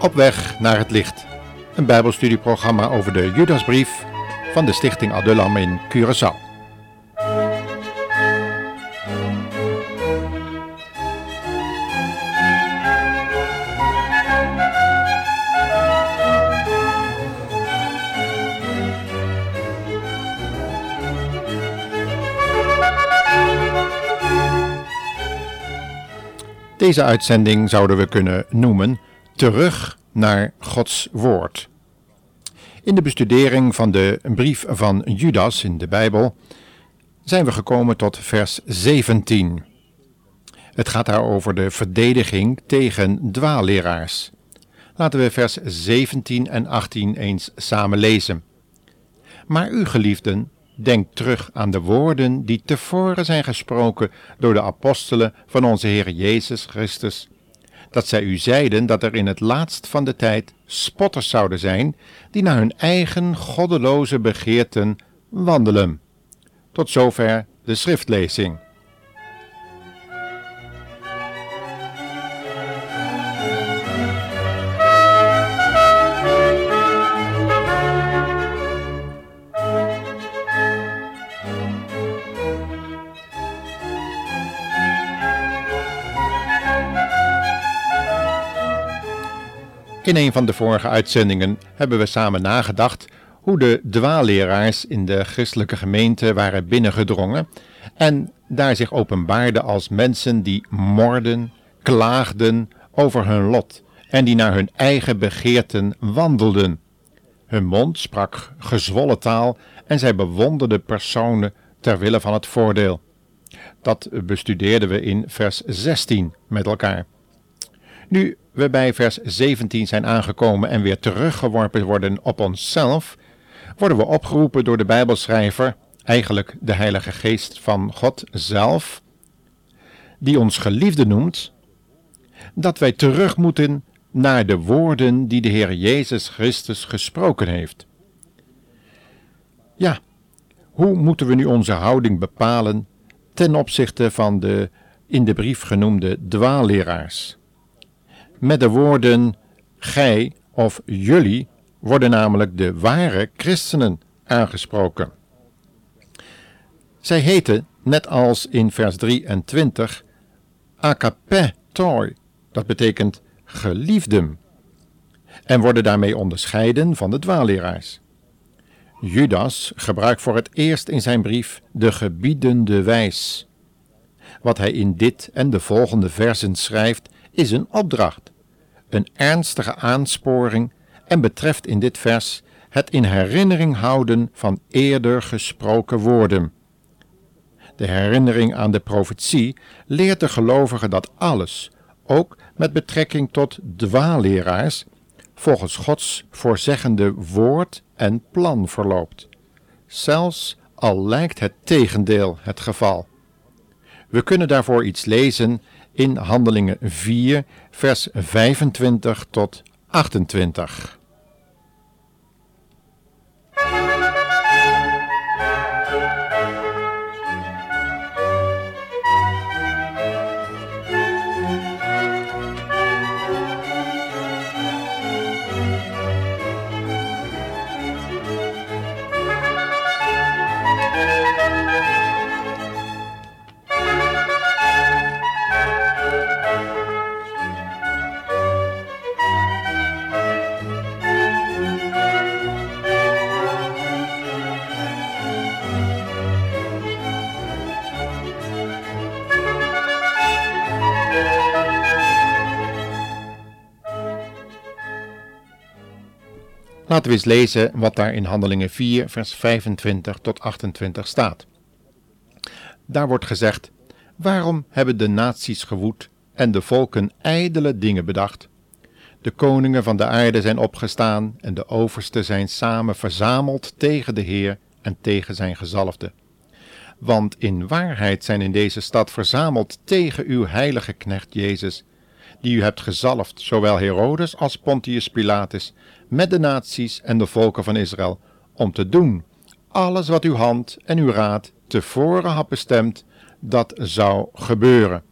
Op weg naar het licht. Een bijbelstudieprogramma over de Judasbrief van de stichting Adullam in Curaçao. Deze uitzending zouden we kunnen noemen Terug naar Gods Woord. In de bestudering van de brief van Judas in de Bijbel zijn we gekomen tot vers 17. Het gaat daar over de verdediging tegen dwaalleraars. Laten we vers 17 en 18 eens samen lezen. Maar u geliefden, Denk terug aan de woorden die tevoren zijn gesproken door de apostelen van onze Heer Jezus Christus. Dat zij u zeiden dat er in het laatst van de tijd spotters zouden zijn, die naar hun eigen goddeloze begeerten wandelen. Tot zover de schriftlezing. In een van de vorige uitzendingen hebben we samen nagedacht hoe de dwaalleraars in de christelijke gemeente waren binnengedrongen en daar zich openbaarden als mensen die morden, klaagden over hun lot en die naar hun eigen begeerten wandelden. Hun mond sprak gezwollen taal en zij bewonderden personen ter wille van het voordeel. Dat bestudeerden we in vers 16 met elkaar. Nu we bij vers 17 zijn aangekomen en weer teruggeworpen worden op onszelf, worden we opgeroepen door de Bijbelschrijver, eigenlijk de Heilige Geest van God zelf, die ons geliefde noemt, dat wij terug moeten naar de woorden die de Heer Jezus Christus gesproken heeft. Ja, hoe moeten we nu onze houding bepalen ten opzichte van de in de brief genoemde dwaalleraars? Met de woorden gij of jullie worden namelijk de ware christenen aangesproken. Zij heten, net als in vers 23, toi, dat betekent geliefden, en worden daarmee onderscheiden van de dwaalleraars. Judas gebruikt voor het eerst in zijn brief de gebiedende wijs. Wat hij in dit en de volgende versen schrijft, is een opdracht, een ernstige aansporing en betreft in dit vers het in herinnering houden van eerder gesproken woorden. De herinnering aan de profetie leert de gelovigen dat alles, ook met betrekking tot dwaalleraars, volgens Gods voorzeggende woord en plan verloopt, zelfs al lijkt het tegendeel het geval. We kunnen daarvoor iets lezen in Handelingen 4, vers 25 tot 28. Laten we eens lezen wat daar in Handelingen 4, vers 25 tot 28 staat. Daar wordt gezegd: Waarom hebben de naties gewoed en de volken ijdele dingen bedacht? De koningen van de aarde zijn opgestaan en de oversten zijn samen verzameld tegen de Heer en tegen zijn gezalfde. Want in waarheid zijn in deze stad verzameld tegen uw heilige knecht Jezus, die u hebt gezalfd, zowel Herodes als Pontius Pilatus, met de naties en de volken van Israël, om te doen alles wat uw hand en uw raad tevoren had bestemd dat zou gebeuren.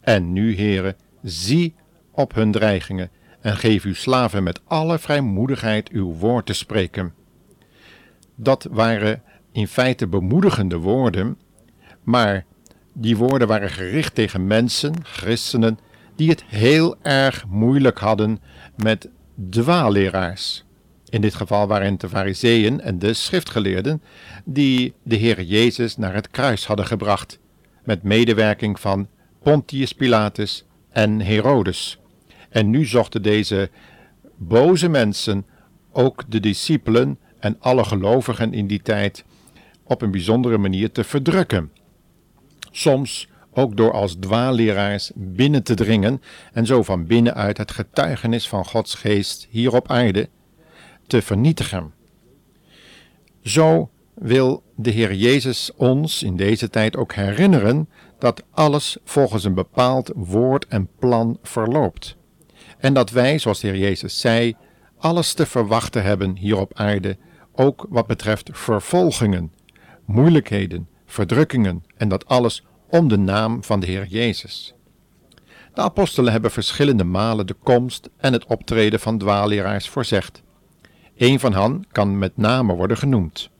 En nu, heren, zie op hun dreigingen en geef uw slaven met alle vrijmoedigheid uw woord te spreken. Dat waren in feite bemoedigende woorden, maar die woorden waren gericht tegen mensen, christenen, die het heel erg moeilijk hadden met dwaalleraars. In dit geval waren het de fariseeën en de schriftgeleerden die de Heer Jezus naar het kruis hadden gebracht, met medewerking van Pontius Pilatus en Herodes. En nu zochten deze boze mensen ook de discipelen en alle gelovigen in die tijd op een bijzondere manier te verdrukken. Soms ook door als dwaalleraars binnen te dringen en zo van binnenuit het getuigenis van Gods geest hier op aarde te vernietigen. Zo wil de Heer Jezus ons in deze tijd ook herinneren dat alles volgens een bepaald woord en plan verloopt. En dat wij, zoals de Heer Jezus zei, alles te verwachten hebben hier op aarde, ook wat betreft vervolgingen, moeilijkheden, verdrukkingen en dat alles om de naam van de Heer Jezus. De apostelen hebben verschillende malen de komst en het optreden van dwaalleraars voorzegd. Een van hen kan met name worden genoemd.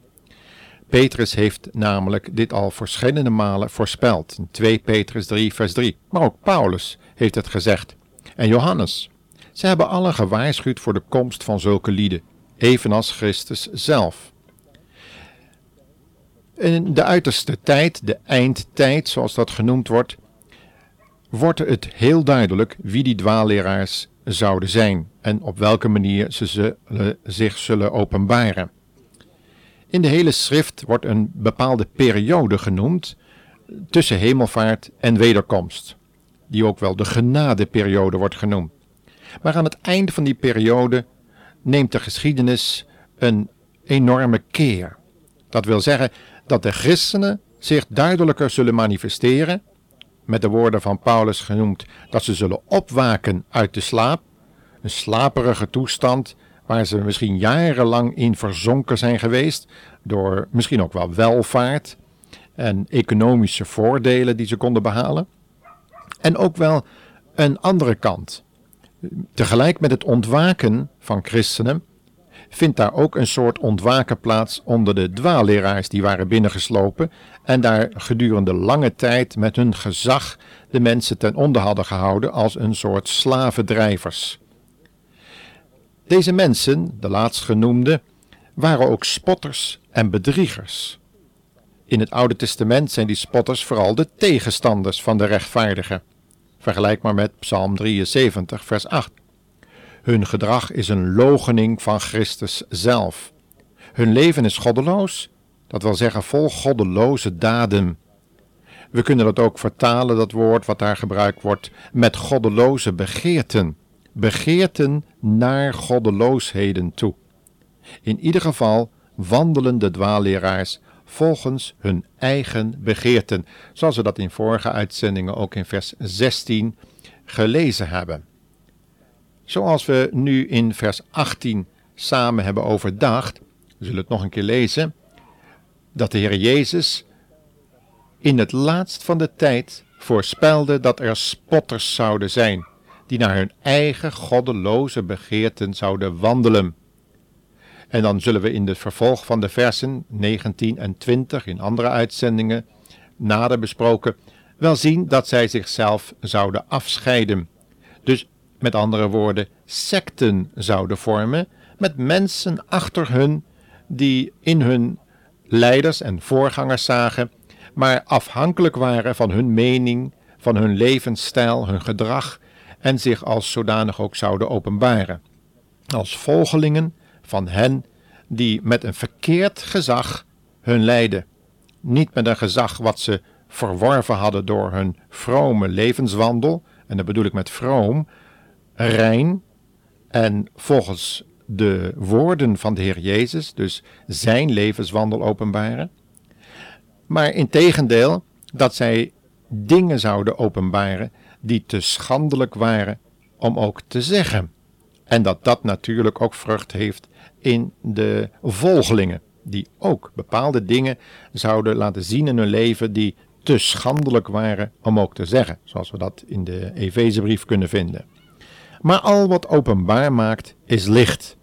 Petrus heeft namelijk dit al verschillende malen voorspeld, in 2 Petrus 3, vers 3. Maar ook Paulus heeft het gezegd. En Johannes. Ze hebben allen gewaarschuwd voor de komst van zulke lieden, evenals Christus zelf. In de uiterste tijd, de eindtijd zoals dat genoemd wordt, wordt het heel duidelijk wie die dwaalleraars zouden zijn en op welke manier ze zullen, zich zullen openbaren. In de hele schrift wordt een bepaalde periode genoemd tussen hemelvaart en wederkomst, die ook wel de genadeperiode wordt genoemd. Maar aan het einde van die periode neemt de geschiedenis een enorme keer. Dat wil zeggen dat de christenen zich duidelijker zullen manifesteren, met de woorden van Paulus genoemd, dat ze zullen opwaken uit de slaap, een slaperige toestand waar ze misschien jarenlang in verzonken zijn geweest, door misschien ook wel welvaart en economische voordelen die ze konden behalen. En ook wel een andere kant. Tegelijk met het ontwaken van christenen vindt daar ook een soort ontwaken plaats onder de dwaalleraars die waren binnengeslopen en daar gedurende lange tijd met hun gezag de mensen ten onder hadden gehouden als een soort slavendrijvers. Deze mensen, de laatstgenoemde, waren ook spotters en bedriegers. In het Oude Testament zijn die spotters vooral de tegenstanders van de rechtvaardigen. Vergelijk maar met Psalm 73, vers 8. Hun gedrag is een logening van Christus zelf. Hun leven is goddeloos, dat wil zeggen vol goddeloze daden. We kunnen dat ook vertalen, dat woord wat daar gebruikt wordt, met goddeloze begeerten. Begeerten naar goddeloosheden toe. In ieder geval wandelen de dwaalleraars volgens hun eigen begeerten, zoals we dat in vorige uitzendingen ook in vers 16 gelezen hebben. Zoals we nu in vers 18 samen hebben overdacht, we zullen het nog een keer lezen, dat de Heer Jezus in het laatst van de tijd voorspelde dat er spotters zouden zijn, die naar hun eigen goddeloze begeerten zouden wandelen. En dan zullen we in het vervolg van de versen 19 en 20 in andere uitzendingen nader besproken wel zien dat zij zichzelf zouden afscheiden. Dus met andere woorden, secten zouden vormen met mensen achter hun die in hun leiders en voorgangers zagen, maar afhankelijk waren van hun mening, van hun levensstijl, hun gedrag en zich als zodanig ook zouden openbaren. Als volgelingen van hen die met een verkeerd gezag hun leiden. Niet met een gezag wat ze verworven hadden door hun vrome levenswandel, en dat bedoel ik met vroom, rein en volgens de woorden van de Heer Jezus, dus zijn levenswandel openbaren. Maar in tegendeel dat zij dingen zouden openbaren die te schandelijk waren om ook te zeggen. En dat dat natuurlijk ook vrucht heeft in de volgelingen, die ook bepaalde dingen zouden laten zien in hun leven die te schandelijk waren om ook te zeggen, zoals we dat in de Efezebrief kunnen vinden. Maar al wat openbaar maakt is licht.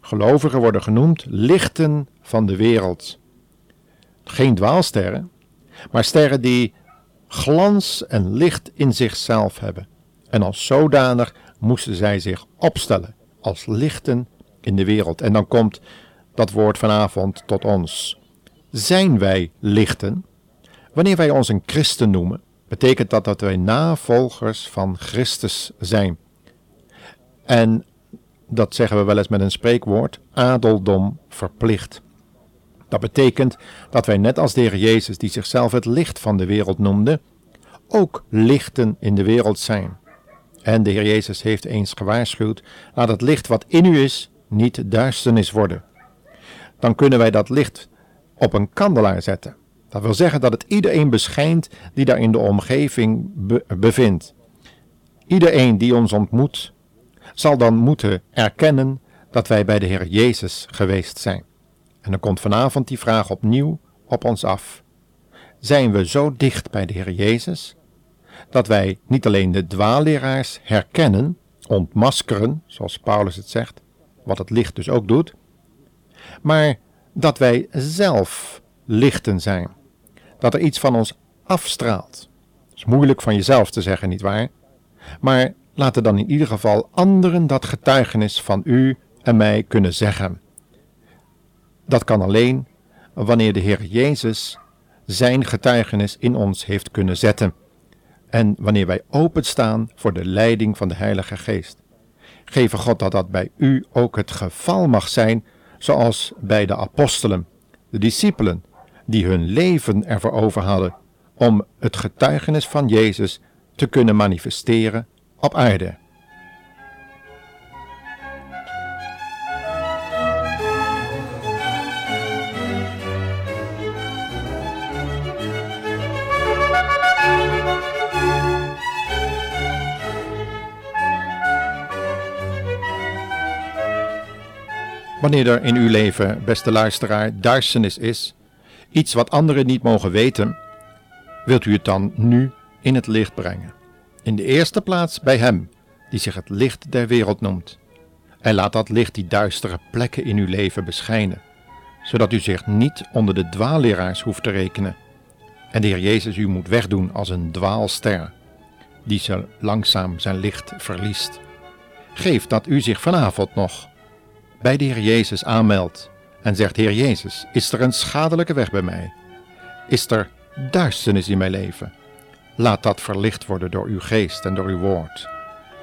Gelovigen worden genoemd lichten van de wereld. Geen dwaalsterren, maar sterren die glans en licht in zichzelf hebben. En als zodanig moesten zij zich opstellen als lichten in de wereld. En dan komt dat woord vanavond tot ons. Zijn wij lichten? Wanneer wij ons een christen noemen, betekent dat dat wij navolgers van Christus zijn. En dat zeggen we wel eens met een spreekwoord, adeldom verplicht. Dat betekent dat wij net als de Heer Jezus, die zichzelf het licht van de wereld noemde, ook lichten in de wereld zijn. En de Heer Jezus heeft eens gewaarschuwd, laat het licht wat in u is niet duisternis worden. Dan kunnen wij dat licht op een kandelaar zetten. Dat wil zeggen dat het iedereen beschijnt die daar in de omgeving bevindt. Iedereen die ons ontmoet, zal dan moeten erkennen dat wij bij de Heer Jezus geweest zijn. En dan komt vanavond die vraag opnieuw op ons af. Zijn we zo dicht bij de Heer Jezus dat wij niet alleen de dwaalleraars herkennen, ontmaskeren, zoals Paulus het zegt, wat het licht dus ook doet, maar dat wij zelf lichten zijn, dat er iets van ons afstraalt. Is moeilijk van jezelf te zeggen, nietwaar? Maar laten dan in ieder geval anderen dat getuigenis van u en mij kunnen zeggen. Dat kan alleen wanneer de Heer Jezus zijn getuigenis in ons heeft kunnen zetten en wanneer wij openstaan voor de leiding van de Heilige Geest. Geef God dat dat bij u ook het geval mag zijn, zoals bij de apostelen, de discipelen, die hun leven ervoor over hadden om het getuigenis van Jezus te kunnen manifesteren op aarde. Wanneer er in uw leven, beste luisteraar, duisternis is, iets wat anderen niet mogen weten, wilt u het dan nu in het licht brengen. In de eerste plaats bij Hem, die zich het licht der wereld noemt. En laat dat licht die duistere plekken in uw leven beschijnen, zodat u zich niet onder de dwaalleraars hoeft te rekenen. En de Heer Jezus u moet wegdoen als een dwaalster, die zo langzaam zijn licht verliest. Geef dat u zich vanavond nog bij de Heer Jezus aanmeldt en zegt: Heer Jezus, is er een schadelijke weg bij mij? Is er duisternis in mijn leven? Laat dat verlicht worden door uw geest en door uw woord.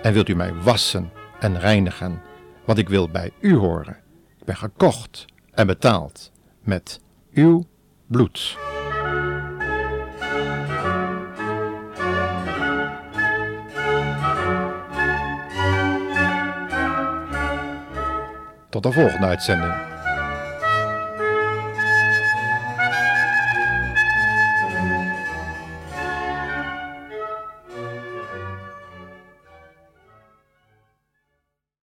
En wilt u mij wassen en reinigen, want ik wil bij u horen. Ik ben gekocht en betaald met uw bloed. Tot de volgende uitzending.